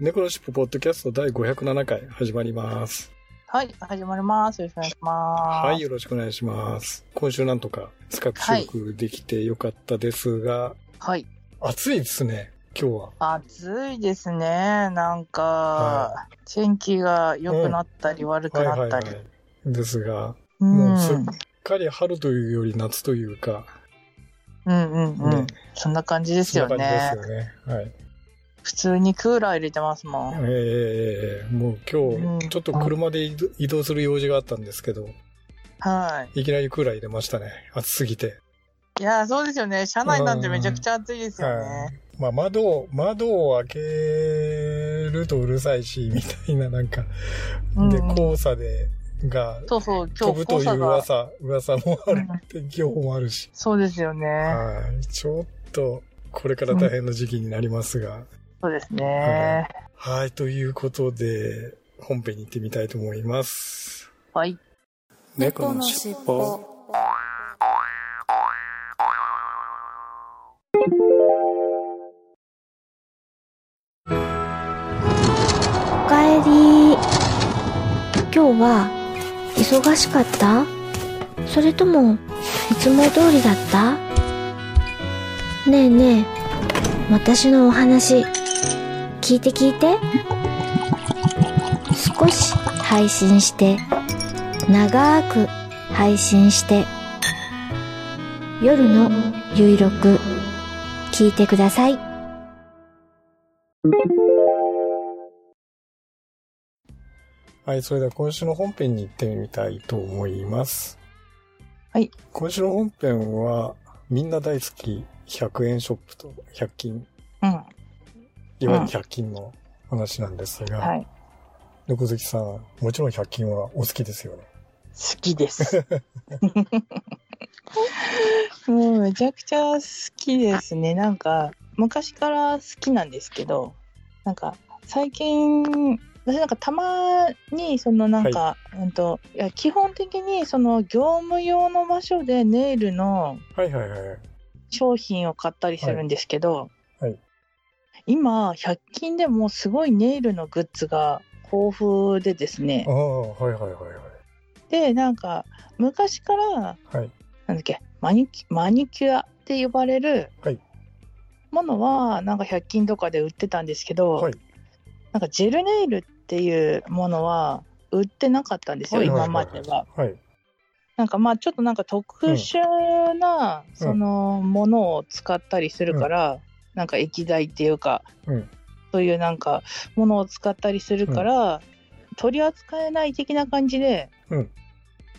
猫のしっぽポッドキャスト第507回始まります。はい、始まります。よろしくお願いします。はい、よろしくお願いします。今週なんとか近く収録できてよかったですが、はい。暑いですね、今日は。暑いですね。なんか、は天気が良くなったり悪くなったり。ですが、うん。もうすっかり春というより夏というか、うんうんうん。ねそんな感じですよそんなね感。じですよね。はい。普通にクーラー入れてますもん。ええもう今うん日、ちょっと車で移動する用事があったんですけど、はいきなりクーラー入れましたね。暑すぎて。い。いや、そうですよね。車内なんてめちゃくちゃ暑いですよはね。い。まあ窓を、窓を開けるとうるさいし、みたいななんか、うんで、黄砂で、が、そうそう、今日飛ぶという。噂、噂もあるうん、天気予報もあるし。そうですよね。はい。ちょっと、これから大変な時期になりますが。そうですね。はい。ということで、本編に行ってみたいと思います。はい。猫のしっぽおかえり今日は忙しかった？それともいつも通りだった？ねえねえ私のお話聞いて聞いて少し配信して長く配信して夜のゆいろく聞いてくださいはい、それでは今週の本編に行ってみたいと思います。はい。今週の本編は、みんな大好き100円ショップと100均、うん。いわゆる100均の話なんですが、はい。猫好きさん、もちろん100均はお好きですよね。好きです。もうめちゃくちゃ好きですね。なんか昔から好きなんですけど、なんか最近私なんかたまにそのなんか、うんといや基本的にその業務用の場所でネイルのはいはいはい。商品を買ったりするんですけど、はいはい今100均でもすごいネイルのグッズが豊富でですねあ。あ、はいはいはいでなんか昔からはい。はい。なんだっけマニキマニキュアって呼ばれるはいものはなんか100均とかで売ってたんですけど、はいなんかジェルネイルっていうものは売ってなかったんですよ、はいはいはい今までは。はい。なんかまあちょっとなんか特殊なそのものを使ったりするから、なんか液剤っていうか、うんそういうなんかものを使ったりするから、取り扱えない的な感じで、うん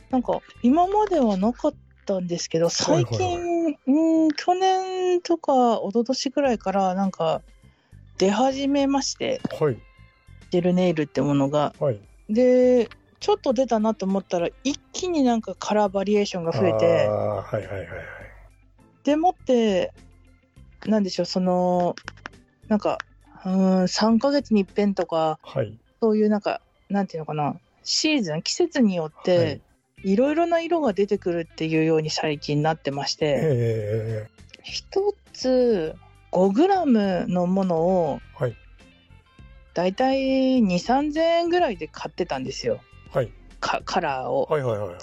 なんか今まではなかったんですけど最近、はいうん去年とか一昨年ぐらいからなんか出始めましてはい。ジェルネイルってものが。はい。でちょっと出たなと思ったら一気になんかカラーバリエーションが増えてはいはいはいはい。でもってなんでしょうそのなんかうん3ヶ月に一遍とかはい。そういうなんかなんていうのかなシーズン季節によっはいていろいろな色が出てくるっていうように最近なってましてえ一つ5グラムのものをえはい。だいたい2 3 0 0円ぐらいで買ってたんですよはい。カカラーを。はいはいはいはい。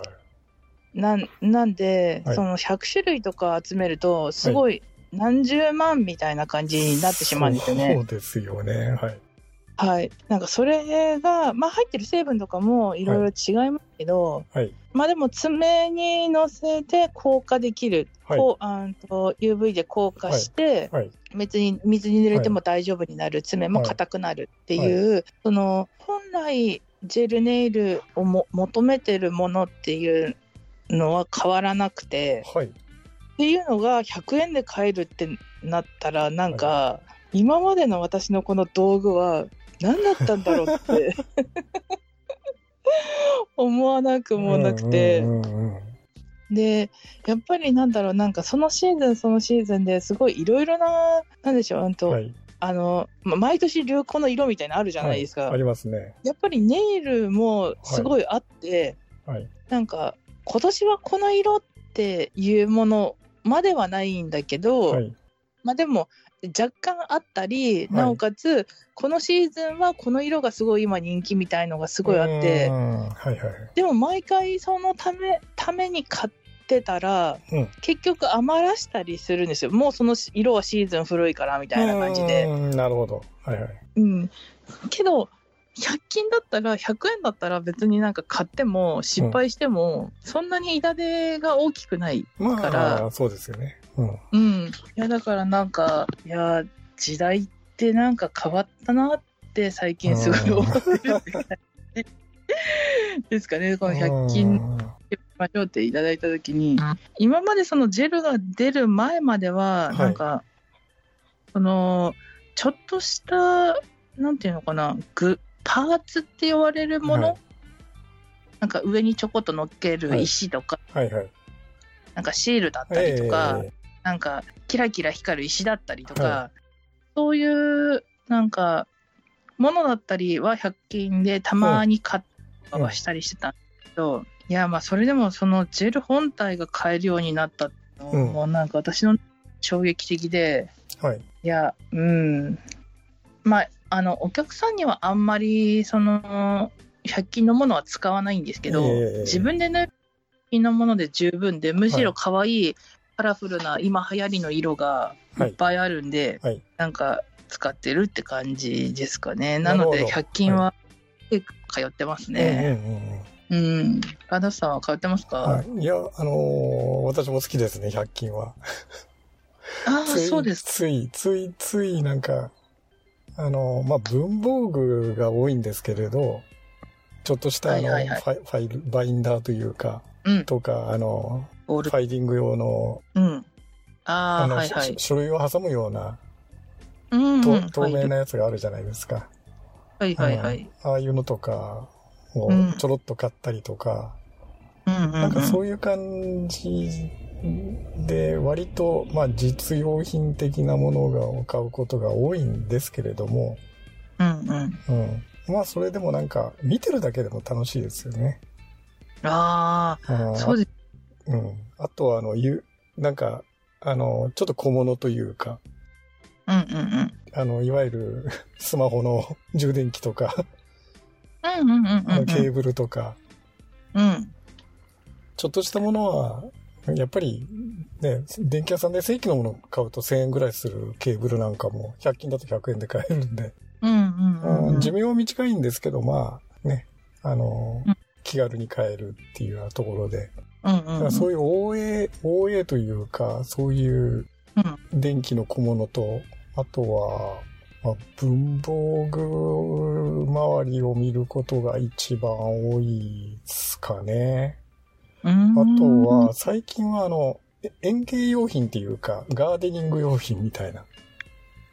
なんなんで、はいその100種類とか集めるとすごい何十万みたいな感じになってしまうんですよそね。うですよね。はい。はい、なんかそれが、まあ、入ってる成分とかもいろいろ違いますけど、はい。まあでも爪にのせて硬化できる、はいこうあんと UV で硬化して、はい。別に水に濡れても大丈夫になる、爪も硬くなるっていう、その本来ジェルネイルをも求めてるものっていうのは変わらなくてはい。っていうのが100円で買えるってなったらなんか、今までの私のこの道具は何だったんだろうって 思わなくもなくて、でやっぱりなんだろうなんかそのシーズンそのシーズンですごいいろいろななんでしょううんと、はい。あのま毎年流行の色みたいなのあるじゃないですか、はいありますね。やっぱりネイルもすごいあって、はい。なんか今年はこの色っていうものまではないんだけど、はい。まあでも若干あったり、なおかつこのシーズンはこの色がすごい今人気みたいのがすごいあってうんはいはい。でも毎回そのためために買ってたら、うん結局余らしたりするんですよもうその色はシーズン古いからみたいな感じで。うんなるほど。はいはい。うん、けど100均だったら100円だったら別になんか買っても失敗してもそんなに痛手が大きくない。まからあ、そうですよね。うん。うん、いやだからなんかいや時代ってなんか変わったなって最近すごい思ってる ですかねこの100均ましょうっていただいた時に今までそのジェルが出る前までははいなんか、そのちょっとしたなんていうのかなグパーツって言われるもの、はい。なんか上にちょこっと乗っける石とか、はい。はい。なんかシールだったりとか、えなんかキラキラ光る石だったりとか、はそういうなんかものだったりは100均でたまに買ったりはしたりしてたんですけど、い。やまあそれでもそのジェル本体が買えるようになったのうん。もなんか私の衝撃的で、えはい。いやうん。まああのお客さんにはあんまりその100均のものは使わないんですけど、ええ。自分でね100均のもので十分でむしろ可愛いカラフルな今流行りの色がい。っぱいあるんで、はい。なんか使ってるって感じですかね。なので100均は結構通ってますね。うんうんうんうん。うん。神田さんは通ってますか、はい、いや、あのー私も好きですね、100均は。ああそうです。つい、つい、つい、なんか、あのーまあ、文房具が多いんですけれど、ちょっとしたあの、はいはいはい。ファイル、バインダーというか、うん。とか、あの、ファイディング用の、うん。ああの、はいはい。し書類を挟むような、うんとうん透明なやつがあるじゃないですか。はいはいはい。うんああいうのとかをうん。ちょろっと買ったりとか、うんうんなんかうんそういう感じで、割と、まあ、実用品的なものを買うことが多いんですけれども、うんうん。うん。まあ、それでもなんか、見てるだけでも楽しいですよね。あうん。あそうです。うん。あとは、あの、ゆ、なんか、あの、ちょっと小物というか、うんうんうん。あの、いわゆる スマホの充電器とか、うんうんうんケーブルとか、うん。ちょっとしたものは、やっぱり、ね、電気屋さんで正規のものを買うと1000円ぐらいするケーブルなんかも、100均だと100円で買えるんで、うんうんうんうん。寿命は短いんですけど、まあ、ね、あの、うん気軽に買えるっていうようなところで、うんうんうん。そういう OA、OA というか、そういううん。電気の小物と、あとは、まあ、文房具周りを見ることが一番多いですかね。ああとは、最近はあの、え園芸用品っていうか、ガーデニング用品みたいな。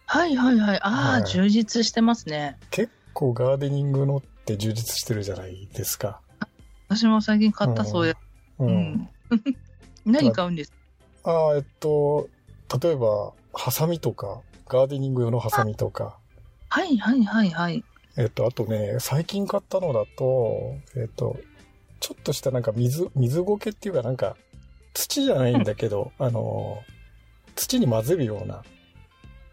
はいはいはい。ああ、はい充実してますね。結構ガーデニングのって充実してるじゃないですか。私も最近買ったそうや。う。うんん。何買うんです？かああ、えっと、例えば、ハサミとか、ガーデニング用のハサミとか、はいはいはいはい。えっと、あとね、最近買ったのだと、えっと、ちょっとしたなんか水、水苔っていうかなんか、土じゃないんだけど、あの、土に混ぜるような、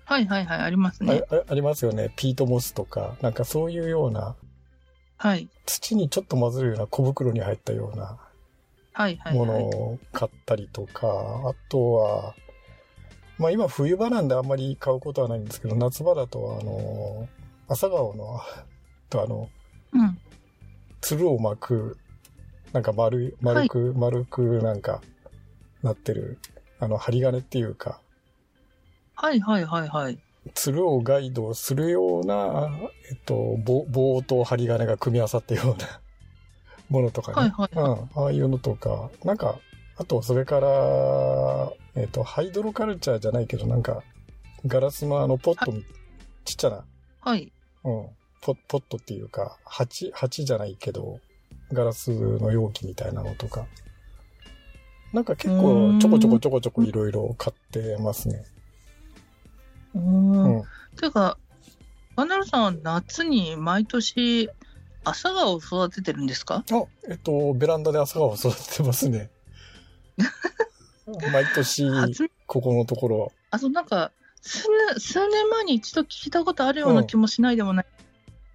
はいはいはい、ありますね。ああありますよね。ピートモスとか、なんかそういうような、はい。土にちょっと混ぜるような小袋に入ったようなはいはいものはい。を買ったりとか、あとは、まあ今冬場なんであんまり買うことはないんですけど、夏場だとあの、朝顔の、とあの、うん。つるを巻く、なんか丸い、丸く、丸くなんか、なってる、あの、針金っていうか、はいはいはいはい。つるをガイドするような、えっと、棒棒と針金が組み合わさったような ものとかね。はいはいはいうん。ああいうのとか、なんか、あと、それから、えっと、ハイドロカルチャーじゃないけど、なんか、ガラスのあのポットみ、ちっちゃな、はい。うん、ポポットっていうか、鉢、鉢じゃないけど、ガラスの容器みたいなのとか。なんか結構ちょこちょこちょこちょこいろいろ買ってますね。う。うんん。ていうか、バナナさんは夏に毎年、朝顔を育ててるんですか？あ、えっと、ベランダで朝顔を育ててますね。毎年、初ここのところ。あとなんか数年、数年前に一度聞いたことあるような気もしないでもない。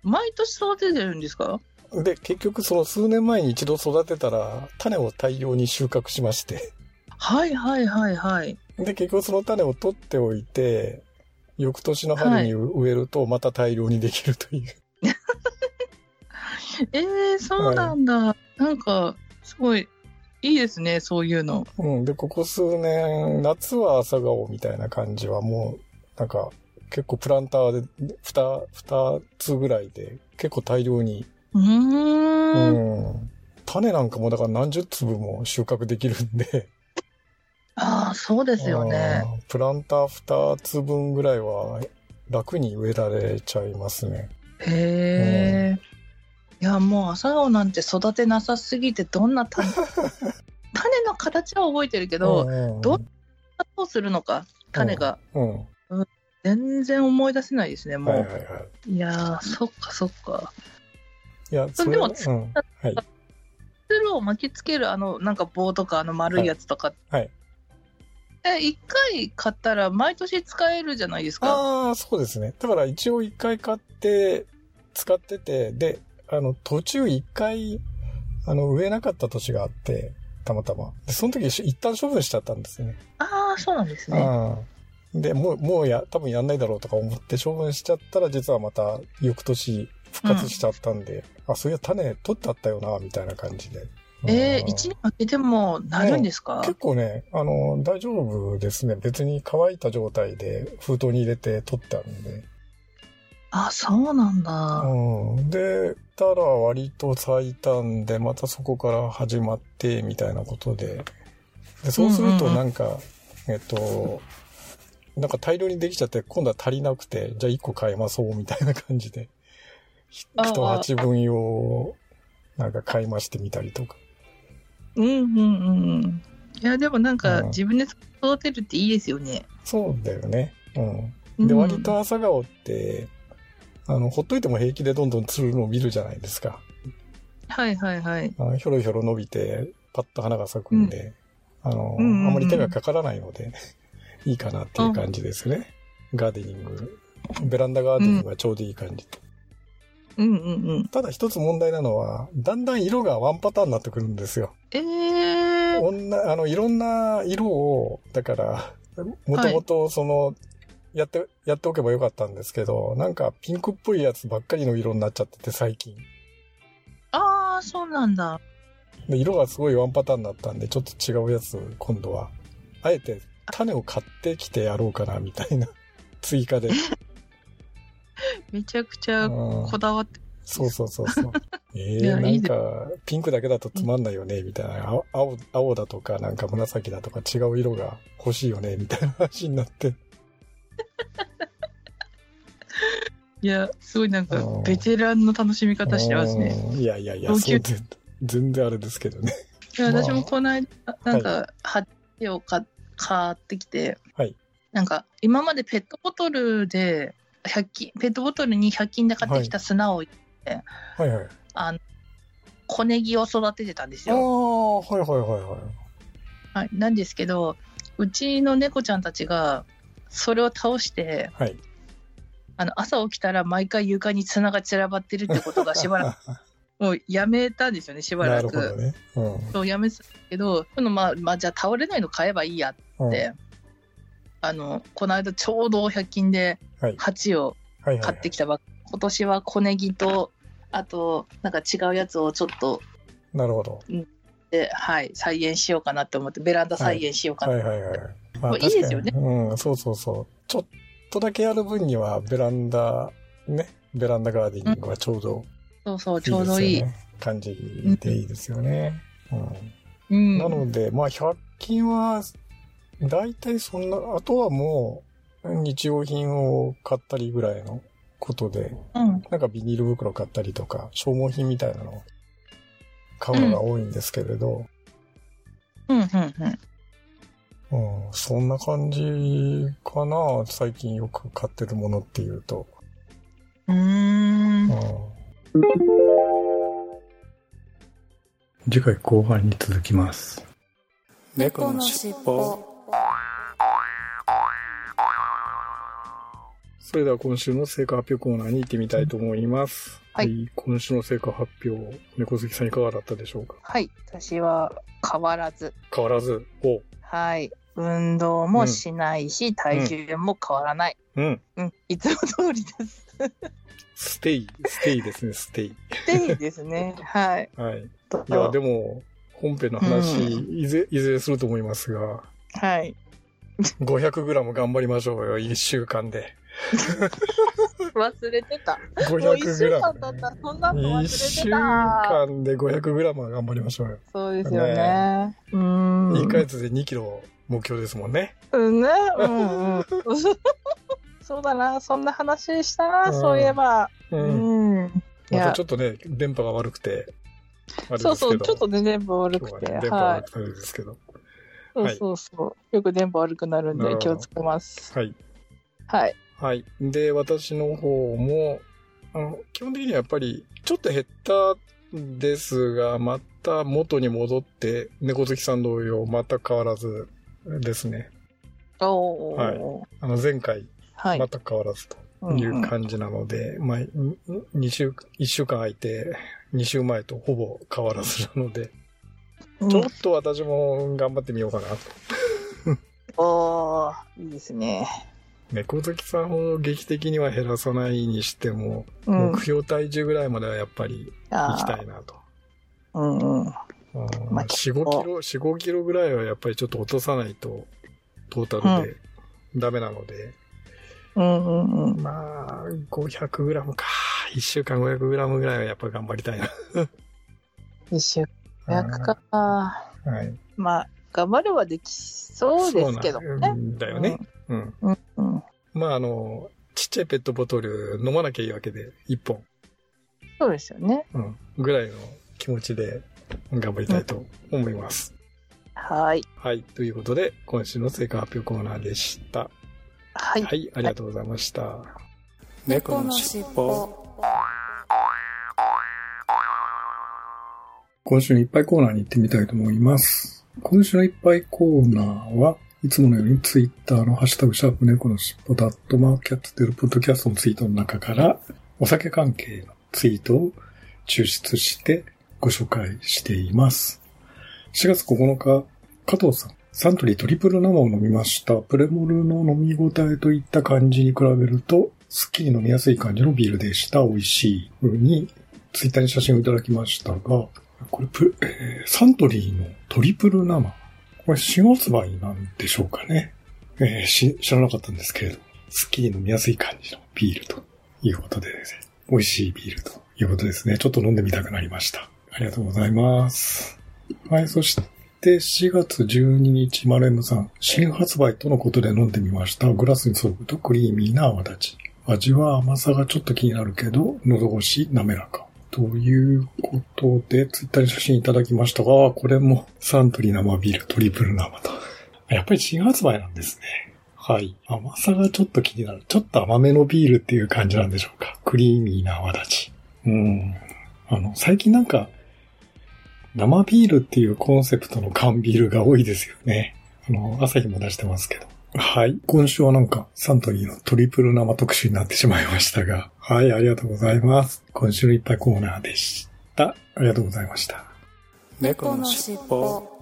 毎年育ててるんですか？で、結局その数年前に一度育てたら、種を大量に収穫しまして。はいはいはいはい。で、結局その種を取っておいて、翌年の春に植えるとまた大量にできるという。えー、そうなんだ。なんか、すごい、いいですね、そういうの。うん。で、ここ数年、夏は朝顔みたいな感じはもう、なんか、結構プランターで、二、二つぐらいで、結構大量に、うーん。うん。種なんかもだから何十粒も収穫できるんで。ああ、そうですよね。うんプランター二つ分ぐらいは楽に植えられちゃいますね。へえ。いや、もう朝顔なんて育てなさすぎて、どんな種、種の形は覚えてるけど、うんどどうするのか、種が。うん。全然思い出せないですね、もう。はいはいはい。いやー、そっかそっか。いや、それでもうん。はい。袋を巻きつけるあの、なんか棒とか、あの丸いやつとか。はい。え、一回買ったら毎年使えるじゃないですか？ああ、そうですね。だから一応一回買って使ってて、で、あの、途中一回、あの、植えなかった年があって、たまたま。で、その時一旦処分しちゃったんですよね。ああ、そうなんですね。で、もう、もうや、多分やんないだろうとか思って処分しちゃったら、実はまた翌年復活しちゃったんで、あ、そういや種取ってあったよな、みたいな感じで。えー、うん一年空けてもなるんですか、結構ね、あの、大丈夫ですね。別に乾いた状態で封筒に入れて取ってあるんで。あ、そうなんだ。うん。で、たら割と咲いたんで、またそこから始まって、みたいなことで。で、そうするとうんうんうんなんか、えっと、なんか大量にできちゃって、今度は足りなくて、じゃあ1個買いましょう、みたいな感じで。一鉢分用を、なんか買いましてみたりとか。うんうんうんうん。いや、でもなんかうん自分で育てるっていいですよね。そうだよね。うん。で、うん割と朝顔って、あの、ほっといても平気でどんどんつるのを見るじゃないですか。はいはいはい。あひょろひょろ伸びて、パッと花が咲くんで、あの、うんうんうんあんまり手がかからないので、いいかなっていう感じですね。ガーデニング。ベランダガーデニングはちょうどいい感じ。うんうんうん。ただ一つ問題なのは、だんだん色がワンパターンになってくるんですよ。えー、女、あの、いろんな色を、だから、もともとその、やって、やっておけばよかったんですけど、なんかピンクっぽいやつばっかりの色になっちゃってて最近。ああ、そうなんだ。で色がすごいワンパターンだったんで、ちょっと違うやつ、今度は。あえて種を買ってきてやろうかな、みたいな。追加で。めちゃくちゃうんこだわって。そうそうそうそう。えいー、ないんか、ピンクだけだとつまんないよね、みたいな。青、青青だとか、なんか紫だとか違う色が欲しいよね、みたいな話になって。いや、すごいなんかうんベテランの楽しみ方してますね。うん。いやいやいや、そう全全然あれですけどね。いや、まあ私もこの間、なんか、鉢を買買ってきて、はいなんか、今までペットボトルで、100均、ペットボトルに100均で買ってきた砂を、はいはい。あの、小ネギを育ててたんですああ、よ。はいはいはいはい。はい。なんですけど、うちの猫ちゃんたちが、それを倒して、はい。あの、朝起きたら毎回床に砂が散らばってるってことがしばらく、もうやめたんですよね、しばならく。ね。うん。そう、やめてたけど、今度まあ、まあ、じゃあ倒れないの買えばいいやうんって、あの、この間ちょうど100均ではい。鉢をはいはいはい。買ってきたばっか、今年は小ネギと、あと、なんか違うやつをちょっと、なるほど。で、はい、再現しようかなって思って、ベランダ再現しようかな。はいはいはい。まもういいですよねうん、そうそうそう。ちょっとだけやる分には、ベランダ、ね、ベランダガーデニングはちょうどそうそう、いいですよね。ちょうどいい。感じでいいですよね。うん。うん。なので、まあ、100均は、大体そんな、あとはもう、日用品を買ったりぐらいのことで、うん。なんかビニール袋買ったりとか、消耗品みたいなのを買うのが多いんですけれど、うん、うん、うん。うん、そんな感じかな、最近よく買ってるものっていうと。うーん。うん次回後半に続きます。猫のしっぽそれでは今週の成果発表コーナーに行ってみたいと思います。はい今週の成果発表、猫好きさんいかがだったでしょうか？はい。私は変わらず。変わらず、おはい。運動もしないし、体重も変わらない。うん。うん。いつも通りです。ステイ、ステイですね、ステイ。でいいですね。はい。はい。いとや、でも、本編の話、うんいずれ、いずれすると思いますが、はい。500g 頑張りましょうよ、1週間で。忘れてた。もう一週 500g 間経ったらそんなの忘れ1週てた。間で 500g は頑張りましょうよ。そうですよね。うーん。1ヶ月で2キロ目標ですもんね。うんね。うんうん。そうだな。そんな話したな。うんそういえば。う。うんん。いまたやちょっとね、電波が悪くて。そうそう。ちょっとね、電波悪くて。電波はい。悪くてですけど。そうそうそう。よく電波悪くなるんで気をつけます。はい。はい。はい。で、私の方も、あの、基本的にはやっぱり、ちょっと減ったんですが、また元に戻って、猫好きさん同様、また変わらずですね。おー。はいあの、前回、はい。また変わらずとうんいう感じなので、まあ、2週、1週間空いて、2週前とほぼ変わらずなので、うんちょっと私も頑張ってみようかなと。おー、いいですね。猫好きさんほど劇的には減らさないにしても、うん。目標体重ぐらいまではやっぱり行きたあいなと。ーうんうん。うんまあ4、5キロ、4、5キロぐらいはやっぱりちょっと落とさないと、トータルでダメなので、うんうんうん。まあ、500グラムか。1週間500グラムぐらいはやっぱ頑張りたいな。一週間か。はい。まあ、頑張ればできそうですけどそうね。だよね。うん。うん。うん。まあ、あの、ちっちゃいペットボトル飲まなきゃいいわけで、1本、そうですよね。うん、ぐらいの気持ちで頑張りたいと思います。はい。はい。ということで、今週の成果発表コーナーでした。はい。はい、ありがとうございました。猫のしっぽ今週のいっぱいコーナーに行ってみたいと思います。今週のいっぱいコーナーはいつものようにツイッターのハッシュタグシャープ猫のしっぽダットマーキャットてるポッドキャストのツイートの中からお酒関係のツイートを抽出してご紹介しています。4月9日、加藤さん、サントリートリプル生を飲みました。プレモルの飲み応えといった感じに比べると、すっきり飲みやすい感じのビールでした。美味しい風に、ツイッターに写真をいただきましたが、これプ、えーサントリーのトリプル生。これ新発売なんでしょうかね。えーし知らなかったんですけれど、すっきり飲みやすい感じのビールということでですね、美味しいビールということですね。ちょっと飲んでみたくなりました。ありがとうございます。はい、そして4月12日、マレムさん、新発売とのことで飲んでみました。グラスに注ぐとクリーミーな泡立ち。味は甘さがちょっと気になるけど、喉越し滑らか。ということで、ツイッターに写真いただきましたが、これもサントリー生ビールトリプル生と。やっぱり新発売なんですね。はい。甘さがちょっと気になる。ちょっと甘めのビールっていう感じなんでしょうか。クリーミーな泡立ち。うん。あの、最近なんか、生ビールっていうコンセプトの缶ビールが多いですよね。あの、朝日も出してますけど。はい。今週はなんか、サントリーのトリプル生特集になってしまいましたが。はい、ありがとうございます。今週のいっぱいコーナーでした。ありがとうございました。猫のしっぽ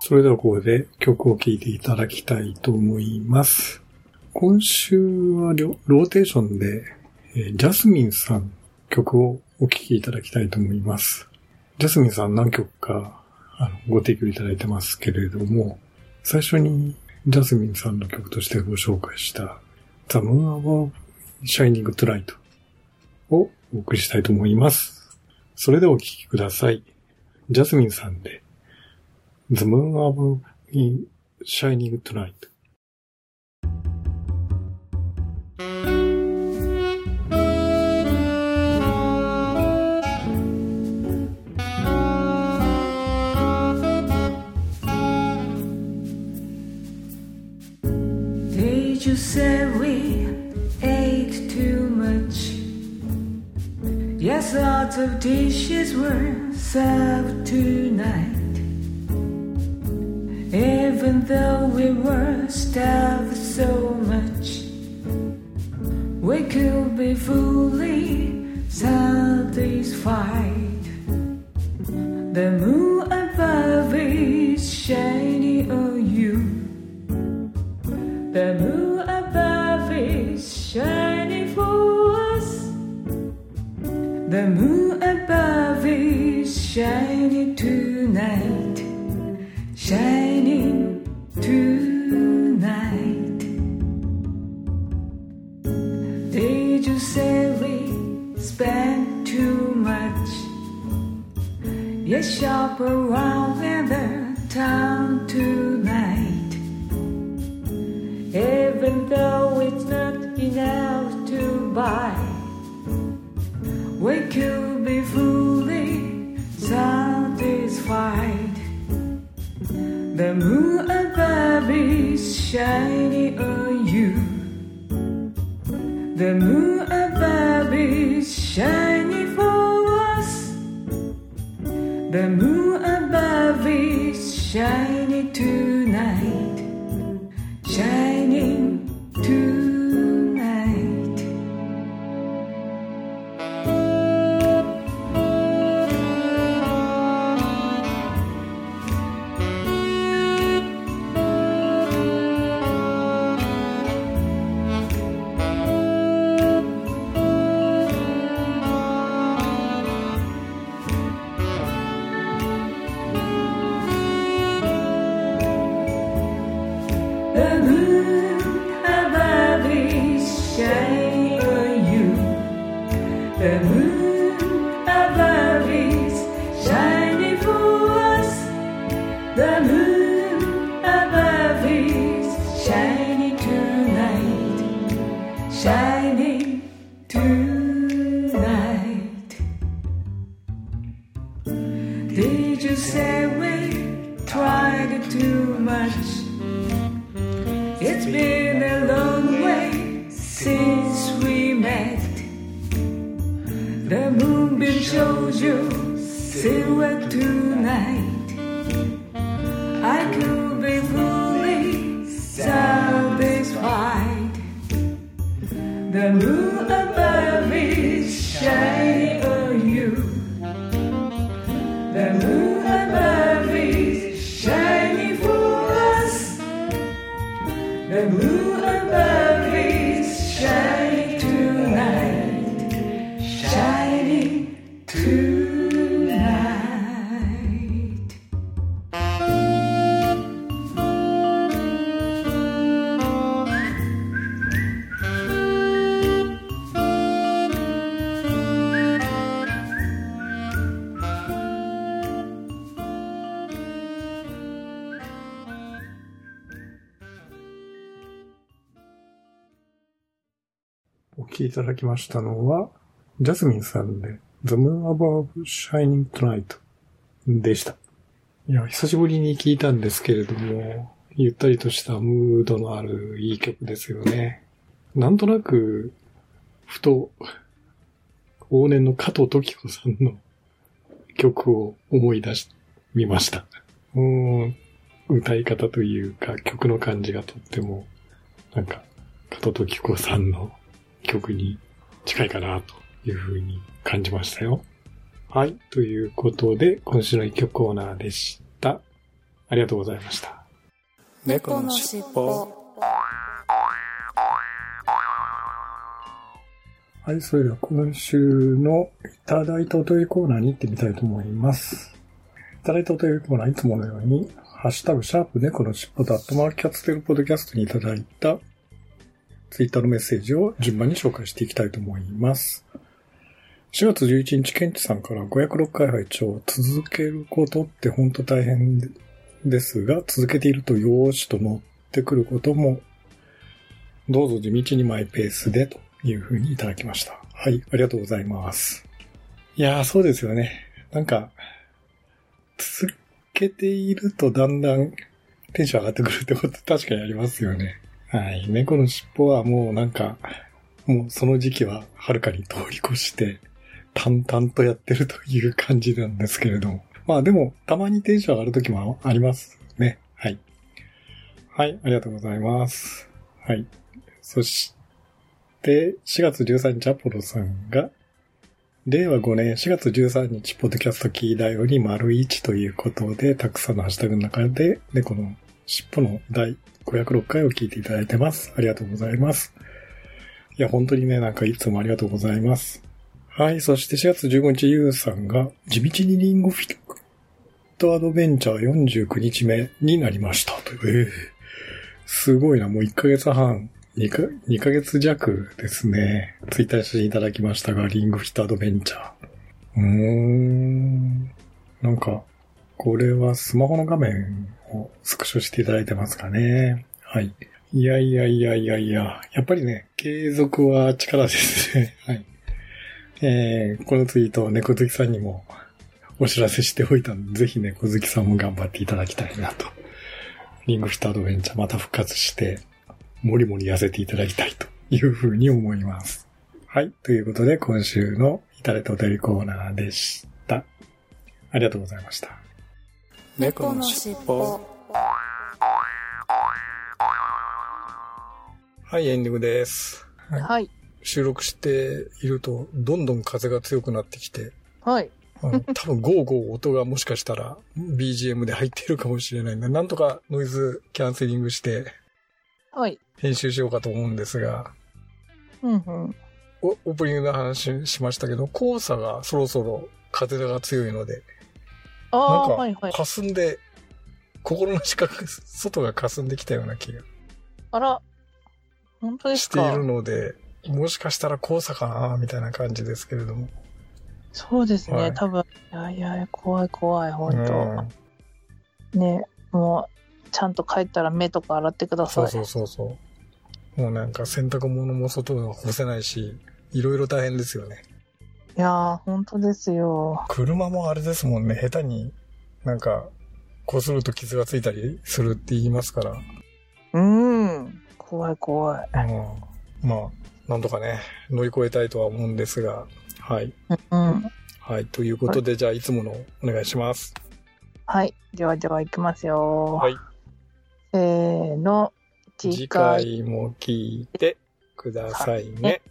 それではここで曲を聴いていただきたいと思います。今週はロローテーションで、えージャスミンさん曲をお聴きいただきたいと思います。ジャスミンさん何曲かあのご提供いただいてますけれども、最初にジャスミンさんの曲としてご紹介した The Moon Above Shining Tonight をお送りしたいと思います。それではお聴きください。ジャスミンさんで The Moon of in Shining Tonight。You say we ate too much? Yes, lots of dishes were served tonight. Even though we were starved so much, we could be fully satisfied. The moon shining tonight. Shining tonight. Did you say we spent too much? Yes, shop around in the town tonight. Even though it's not enough to buy, we could be fully The moon above is shining on you. The moon above is shining for us. The moon above is shining tonight The moon above is shining ただきましたのは、ジャスミンさんで、The Moon Above Shining Tonight でした。いや、久しぶりに聞いたんですけれども、ゆったりとしたムードのあるいい曲ですよね。なんとなく、ふと、往年の加藤時子さんの曲を思い出し、みました。うん、歌い方というか曲の感じがとっても、なんか、加藤時子さんの曲に近いかなというふうに感じましたよ。はい。ということで、今週の一曲コーナーでした。ありがとうございました。猫のしっぽはい。それでは今週のいただいたお問いコーナーに行ってみたいと思います。いただいたお問いコーナー、いつものように、ハッシュタグ、シャープ猫のしっぽとアットマークキャッツテルポッドキャストにいただいたツイッターのメッセージを順番に紹介していきたいと思います。4月11日、ケンチさんから506回拝聴続けることって本当大変ですが、続けているとよーしと乗ってくることも、どうぞ地道にマイペースでというふうにいただきました。はい、ありがとうございます。いやー、そうですよね。なんか、続けているとだんだんテンション上がってくるってこと確かにありますよね。はい。猫の尻尾はもうなんか、もうその時期ははるかに通り越して、淡々とやってるという感じなんですけれども。まあでも、たまにテンション上がる時もありますね。はい。はい、ありがとうございます。はい。そして、4月13日アポロさんが、令和5年4月13日、ポッドキャストキーだより丸1ということで、たくさんのハッシュタグの中で、猫の尻尾の第506回を聞いていただいてます。ありがとうございます。いや、本当にね、なんかいつもありがとうございます。はい、そして4月15日、ゆうさんが、地道にリンゴフィットアドベンチャー49日目になりました。えーすごいな、もう1ヶ月半、2か、2ヶ月弱ですね。ツイッター写真いただきましたが、リングフィットアドベンチャー。うーん。なんか、これはスマホの画面をスクショしていただいてますかね。はい。いやいやいやいやいや、やっぱりね、継続は力ですね。はい。えー、このツイート、猫好きさんにもお知らせしておいたので、ぜひ猫好きさんも頑張っていただきたいなと。リングフィットアドベンチャーまた復活して、もりもり痩せていただきたいというふうに思います。はい。ということで、今週のいただいたお便りコーナーでした。ありがとうございました。猫のしっぽはい、エンディングです。はい。収録していると、どんどん風が強くなってきて、はい。うん多分ゴーゴー音がもしかしたら BGM で入っているかもしれないんで、なんとかノイズキャンセリングしてはい。編集しようかと思うんですが、うんうん。おオープニングの話しましたけど、黄砂がそろそろ風が強いので、ああ、なんかはいはい。霞んで、心の近く、外が霞んできたような気があら、本当ですか？しているので、もしかしたら黄砂かなみたいな感じですけれども。そうですね、はい多分。いやいや、怖い怖い、う本ん当、ね、もう、ちゃんと帰ったら目とか洗ってください。そうそうそうそう。もうなんか洗濯物も外は干せないし、いろいろ大変ですよね。いやー、本当ですよ。車もあれですもんね、下手になんか、こすると傷がついたりするって言いますから。うん。怖い怖い。うん、まあ、なんとかね、乗り越えたいとは思うんですが、はい。うん。はい。ということで、じゃあ、いつものお願いします。はい。ではでは行きますよ。はい。せーの。次回も聞いてくださいね。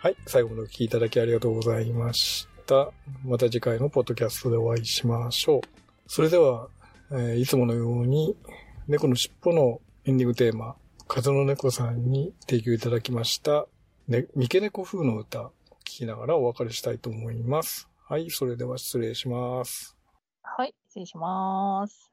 はい。最後までお聞きいただきありがとうございました。また次回のポッドキャストでお会いしましょう。それでは、えーいつものように、猫の尻尾のエンディングテーマ、風の猫さんに提供いただきました、ね、三毛猫風の歌、聞きながらお別れしたいと思います。はい。それでは失礼します。はい。失礼します。